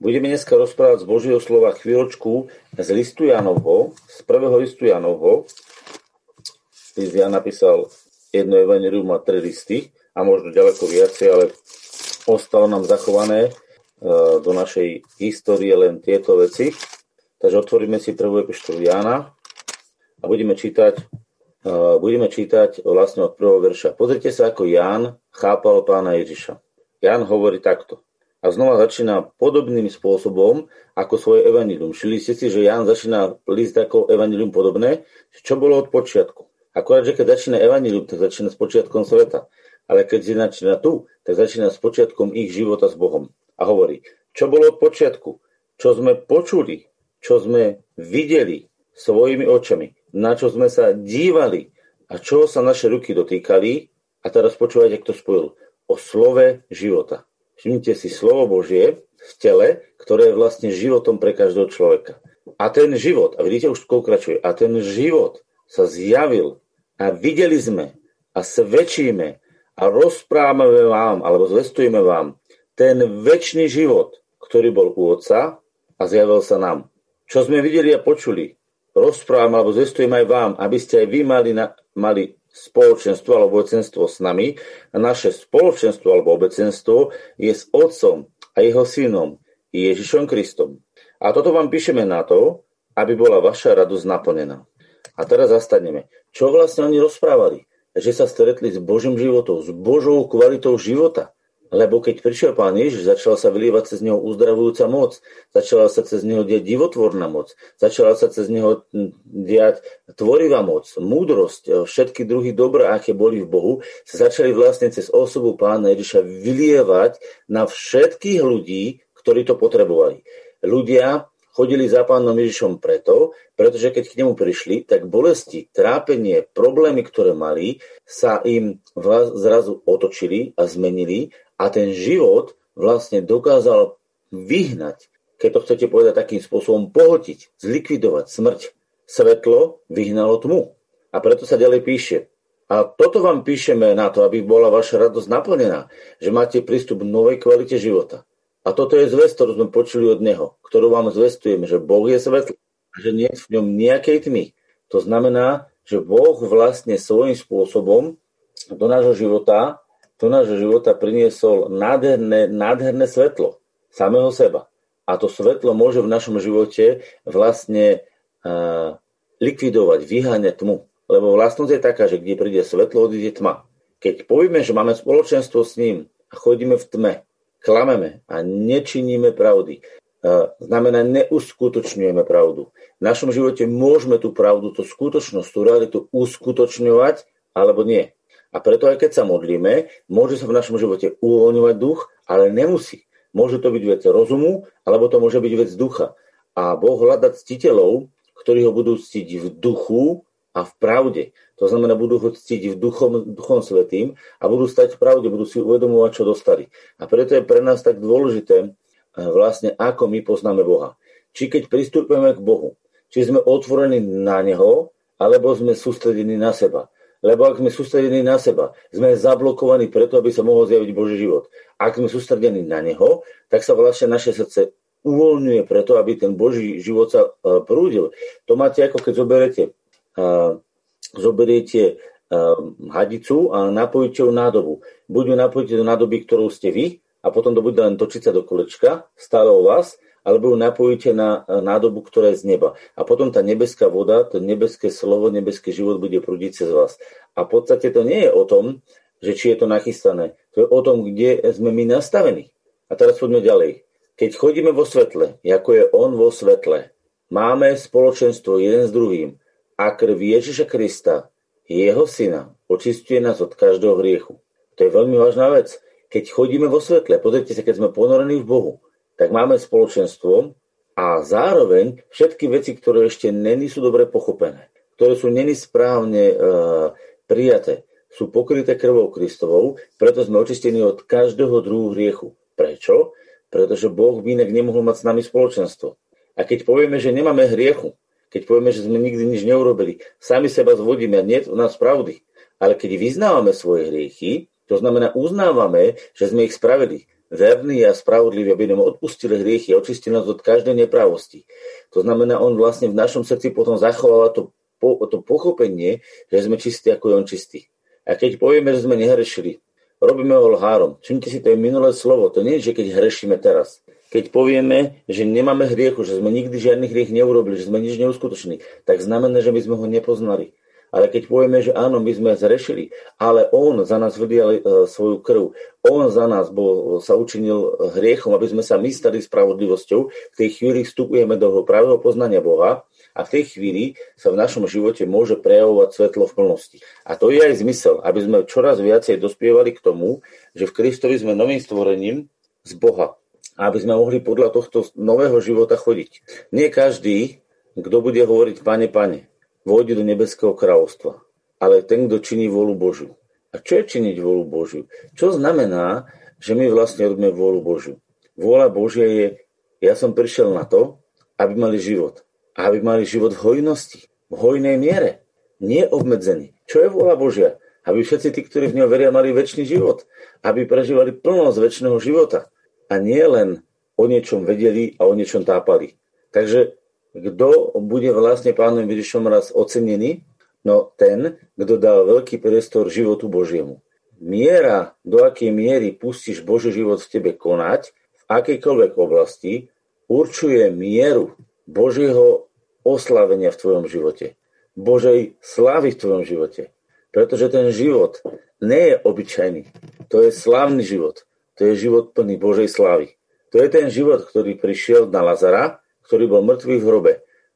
Budeme dneska rozprávať z Božieho slova chvíľočku z listu Janovho, z prvého listu Janovho. List Jan napísal jedno evanelium a tri listy a možno ďaleko viacej, ale ostalo nám zachované e, do našej histórie len tieto veci. Takže otvoríme si prvú epištolu Jana a budeme čítať, e, budeme čítať vlastne od prvého verša. Pozrite sa, ako Ján chápal pána Ježiša. Ján hovorí takto a znova začína podobným spôsobom ako svoje evanilium. Všili ste si, že Ján začína list ako evanilium podobné, čo bolo od počiatku. Akorát, že keď začína evanilium, tak začína s počiatkom sveta. Ale keď začína tu, tak začína s počiatkom ich života s Bohom. A hovorí, čo bolo od počiatku, čo sme počuli, čo sme videli svojimi očami, na čo sme sa dívali a čo sa naše ruky dotýkali. A teraz počúvajte, kto spojil. O slove života. Všimnite si slovo Božie v tele, ktoré je vlastne životom pre každého človeka. A ten život, a vidíte už pokračuje, a ten život sa zjavil a videli sme a svedčíme a rozprávame vám, alebo zvestujeme vám ten väčší život, ktorý bol u Otca a zjavil sa nám. Čo sme videli a počuli, rozprávame alebo zvestujeme aj vám, aby ste aj vy mali, na, mali spoločenstvo alebo obecenstvo s nami a naše spoločenstvo alebo obecenstvo je s Otcom a jeho synom Ježišom Kristom. A toto vám píšeme na to, aby bola vaša radosť naplnená. A teraz zastaneme. Čo vlastne oni rozprávali? Že sa stretli s Božím životom, s Božou kvalitou života. Lebo keď prišiel pán Ježiš, začala sa vylievať cez neho uzdravujúca moc, začala sa cez neho diať divotvorná moc, začala sa cez neho diať tvorivá moc, múdrosť, e, všetky druhy dobra, aké boli v Bohu, sa začali vlastne cez osobu pána Ježiša vylievať na všetkých ľudí, ktorí to potrebovali. Ľudia chodili za pánom Ježišom preto, pretože keď k nemu prišli, tak bolesti, trápenie, problémy, ktoré mali, sa im zrazu otočili a zmenili a ten život vlastne dokázal vyhnať, keď to chcete povedať takým spôsobom, pohotiť, zlikvidovať smrť. Svetlo vyhnalo tmu. A preto sa ďalej píše. A toto vám píšeme na to, aby bola vaša radosť naplnená, že máte prístup k novej kvalite života. A toto je zväz, ktorú sme počuli od Neho, ktorú vám zvestujeme, že Boh je svetlo a že nie je v ňom nejakej tmy. To znamená, že Boh vlastne svojím spôsobom do nášho života do nášho života priniesol nádherné, nádherné svetlo samého seba. A to svetlo môže v našom živote vlastne uh, likvidovať, vyháňať tmu. Lebo vlastnosť je taká, že kde príde svetlo, odíde tma. Keď povieme, že máme spoločenstvo s ním a chodíme v tme, klameme a nečiníme pravdy, uh, znamená neuskutočňujeme pravdu. V našom živote môžeme tú pravdu, tú skutočnosť, tú realitu uskutočňovať alebo nie. A preto aj keď sa modlíme, môže sa v našom živote uvoľňovať duch, ale nemusí. Môže to byť vec rozumu, alebo to môže byť vec ducha. A Boh hľadať ctiteľov, ktorí ho budú ctiť v duchu a v pravde. To znamená, budú ho ctiť v duchom, duchom svetým a budú stať v pravde, budú si uvedomovať, čo dostali. A preto je pre nás tak dôležité eh, vlastne, ako my poznáme Boha. Či keď pristúpime k Bohu, či sme otvorení na Neho, alebo sme sústredení na seba. Lebo ak sme sústredení na seba, sme zablokovaní preto, aby sa mohol zjaviť Boží život. Ak sme sústredení na Neho, tak sa vlastne naše srdce uvoľňuje preto, aby ten Boží život sa uh, prúdil. To máte ako keď zoberete, zoberiete uh, hadicu a napojíte ju nádobu. Buď ju napojíte do nádoby, ktorú ste vy, a potom to bude len točiť sa do kolečka, stále o vás, alebo ju napojíte na nádobu, ktorá je z neba. A potom tá nebeská voda, to nebeské slovo, nebeský život bude prúdiť cez vás. A v podstate to nie je o tom, že či je to nachystané. To je o tom, kde sme my nastavení. A teraz poďme ďalej. Keď chodíme vo svetle, ako je on vo svetle, máme spoločenstvo jeden s druhým a krv Ježiša Krista, jeho syna, očistuje nás od každého hriechu. To je veľmi vážna vec. Keď chodíme vo svetle, pozrite sa, keď sme ponorení v Bohu, tak máme spoločenstvo a zároveň všetky veci, ktoré ešte není sú dobre pochopené, ktoré sú není správne e, prijaté, sú pokryté krvou Kristovou, preto sme očistení od každého druhu hriechu. Prečo? Pretože Boh by inak nemohol mať s nami spoločenstvo. A keď povieme, že nemáme hriechu, keď povieme, že sme nikdy nič neurobili, sami seba zvodíme a nie u nás pravdy. Ale keď vyznávame svoje hriechy, to znamená uznávame, že sme ich spravili, verný a spravodlivý, aby nám odpustil hriechy, očistil nás od každej nepravosti. To znamená, on vlastne v našom srdci potom zachováva to, to pochopenie, že sme čistí, ako je on čistý. A keď povieme, že sme nehrešili, robíme ho lhárom. Všimte si, to je minulé slovo. To nie je, že keď hrešíme teraz. Keď povieme, že nemáme hriechu, že sme nikdy žiadny hriech neurobili, že sme nič neuskutočnili, tak znamená, že my sme ho nepoznali. Ale keď povieme, že áno, my sme zrešili, ale on za nás vydial e, svoju krv, on za nás bol, sa učinil hriechom, aby sme sa my stali spravodlivosťou, v tej chvíli vstupujeme do pravého poznania Boha a v tej chvíli sa v našom živote môže prejavovať svetlo v plnosti. A to je aj zmysel, aby sme čoraz viacej dospievali k tomu, že v Kristovi sme novým stvorením z Boha. Aby sme mohli podľa tohto nového života chodiť. Nie každý, kto bude hovoriť Pane, Pane, vôjde do nebeského kráľovstva, ale ten, kto činí volu Božiu. A čo je činiť volu Božiu? Čo znamená, že my vlastne robíme vôľu Božiu? Vôľa Božia je, ja som prišiel na to, aby mali život. A aby mali život v hojnosti, v hojnej miere, nie obmedzený. Čo je vôľa Božia? Aby všetci tí, ktorí v ňom veria, mali väčší život. Aby prežívali plnosť väčšného života. A nie len o niečom vedeli a o niečom tápali. Takže kto bude vlastne pánom Ježišom raz ocenený? No ten, kto dal veľký priestor životu Božiemu. Miera, do akej miery pustíš Boží život v tebe konať, v akejkoľvek oblasti, určuje mieru Božieho oslavenia v tvojom živote. Božej slávy v tvojom živote. Pretože ten život nie je obyčajný. To je slávny život. To je život plný Božej slávy. To je ten život, ktorý prišiel na Lazara ktorý bol mŕtvý v hrobe.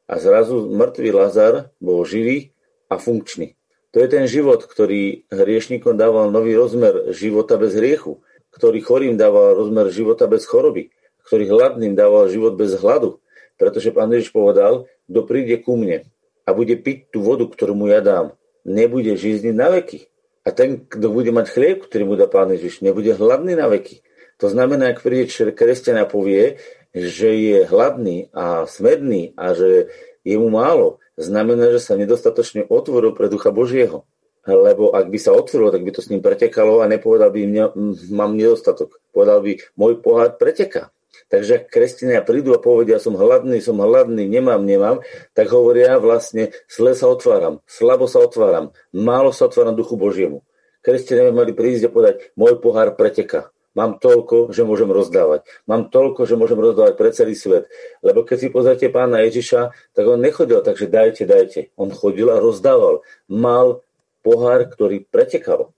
A zrazu mŕtvý Lazar bol živý a funkčný. To je ten život, ktorý hriešnikom dával nový rozmer života bez hriechu, ktorý chorým dával rozmer života bez choroby, ktorý hladným dával život bez hladu. Pretože pán Ježiš povedal, kto príde ku mne a bude piť tú vodu, ktorú mu ja dám, nebude žízniť na veky. A ten, kto bude mať chlieb, ktorý mu dá pán Ježiš, nebude hladný na veky. To znamená, ak príde kresťan a povie, že je hladný a smedný a že je mu málo, znamená, že sa nedostatočne otvoril pre Ducha Božieho. Lebo ak by sa otvoril, tak by to s ním pretekalo a nepovedal by, mňa, mám nedostatok. Povedal by, môj pohľad preteká. Takže ak kresťania prídu a povedia, som hladný, som hladný, nemám, nemám, tak hovoria vlastne, zle sa otváram, slabo sa otváram, málo sa otváram duchu Božiemu. Kresťania mali prísť a povedať, môj pohár preteká. Mám toľko, že môžem rozdávať. Mám toľko, že môžem rozdávať pre celý svet. Lebo keď si pozrite pána Ježiša, tak on nechodil tak, že dajte, dajte. On chodil a rozdával. Mal pohár, ktorý pretekal.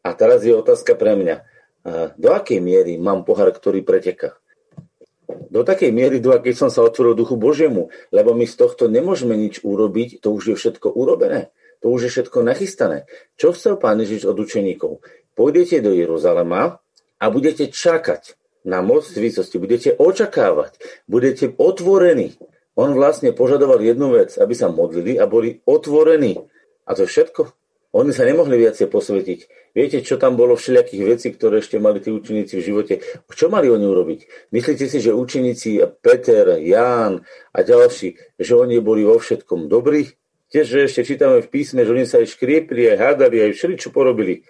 A teraz je otázka pre mňa. Do akej miery mám pohár, ktorý preteká? Do takej miery, do akej som sa otvoril duchu Božiemu, lebo my z tohto nemôžeme nič urobiť, to už je všetko urobené. To už je všetko nachystané. Čo chcel pán Ježiš od učeníkov? Pôjdete do Jeruzalema, a budete čakať na moc svicosti, budete očakávať, budete otvorení. On vlastne požadoval jednu vec, aby sa modlili a boli otvorení. A to je všetko. Oni sa nemohli viacej posvetiť. Viete, čo tam bolo všelijakých vecí, ktoré ešte mali tí učeníci v živote? Čo mali oni urobiť? Myslíte si, že učeníci Peter, Ján a ďalší, že oni boli vo všetkom dobrí? Tiež, že ešte čítame v písme, že oni sa aj škriepli, aj hádali, aj všeličo porobili.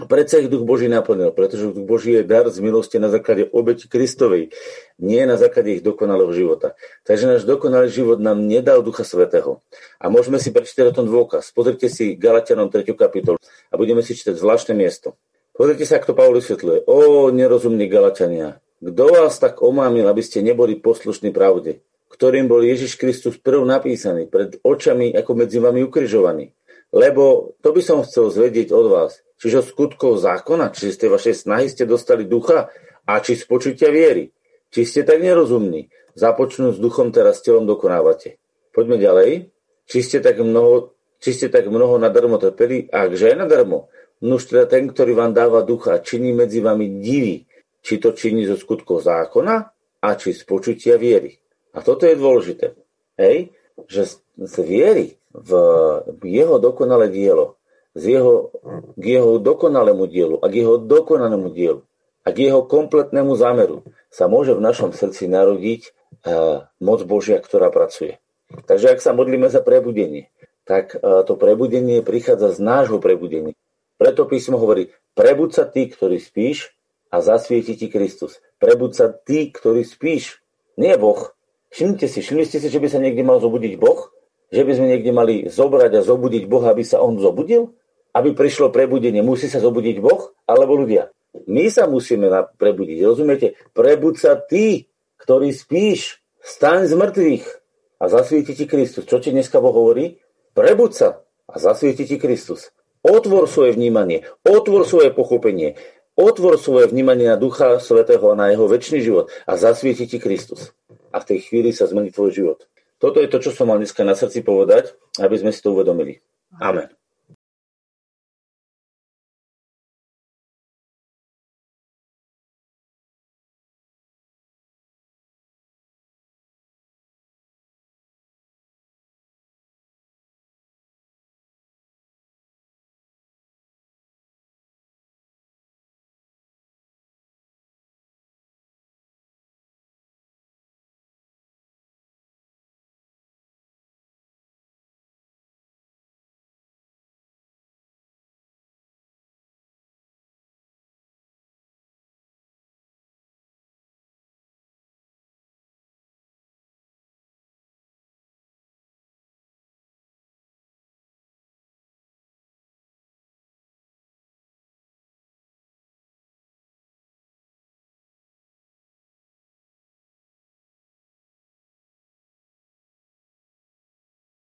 A predsa ich duch Boží naplnil, pretože duch Boží je dar z milosti na základe obeti Kristovej, nie na základe ich dokonalého života. Takže náš dokonalý život nám nedal Ducha Svetého. A môžeme si prečítať o tom dôkaz. Pozrite si Galatianom 3. kapitolu a budeme si čítať zvláštne miesto. Pozrite sa, ako to Pavol vysvetľuje. O, nerozumní Galatiania, kto vás tak omámil, aby ste neboli poslušní pravde, ktorým bol Ježiš Kristus prv napísaný, pred očami ako medzi vami ukrižovaný. Lebo to by som chcel zvedieť od vás, čiže skutkov zákona, či ste vašej snahy ste dostali ducha a či z počutia viery. Či ste tak nerozumní, započnú s duchom teraz telom dokonávate. Poďme ďalej. Či ste tak mnoho, či ste tak mnoho nadarmo trpeli, akže aj nadarmo. Nuž teda ten, ktorý vám dáva ducha, činí medzi vami divy, či to činí zo skutkov zákona a či z počutia viery. A toto je dôležité. Hej? Že z viery v jeho dokonalé dielo, z jeho, k jeho dokonalému dielu a k jeho dokonalému dielu a k jeho kompletnému zámeru sa môže v našom srdci narodiť uh, moc Božia, ktorá pracuje. Takže ak sa modlíme za prebudenie, tak uh, to prebudenie prichádza z nášho prebudenia. Preto písmo hovorí, prebud sa ty, ktorý spíš a zasvieti ti Kristus. Prebud sa ty, ktorý spíš. Nie Boh. Všimnite si, všimnite si, že by sa niekde mal zobudiť Boh? Že by sme niekde mali zobrať a zobudiť Boha, aby sa on zobudil? Aby prišlo prebudenie, musí sa zobudiť Boh alebo ľudia? My sa musíme prebudiť, rozumiete? Prebud sa ty, ktorý spíš, staň z mŕtvych a zasvieti ti Kristus. Čo ti dneska Boh hovorí? Prebud sa a zasvieti ti Kristus. Otvor svoje vnímanie, otvor svoje pochopenie, Otvor svoje vnímanie na Ducha Svetého a na jeho väčší život a zasvieti ti Kristus. A v tej chvíli sa zmení tvoj život. Toto je to, čo som mal dneska na srdci povedať, aby sme si to uvedomili. Amen.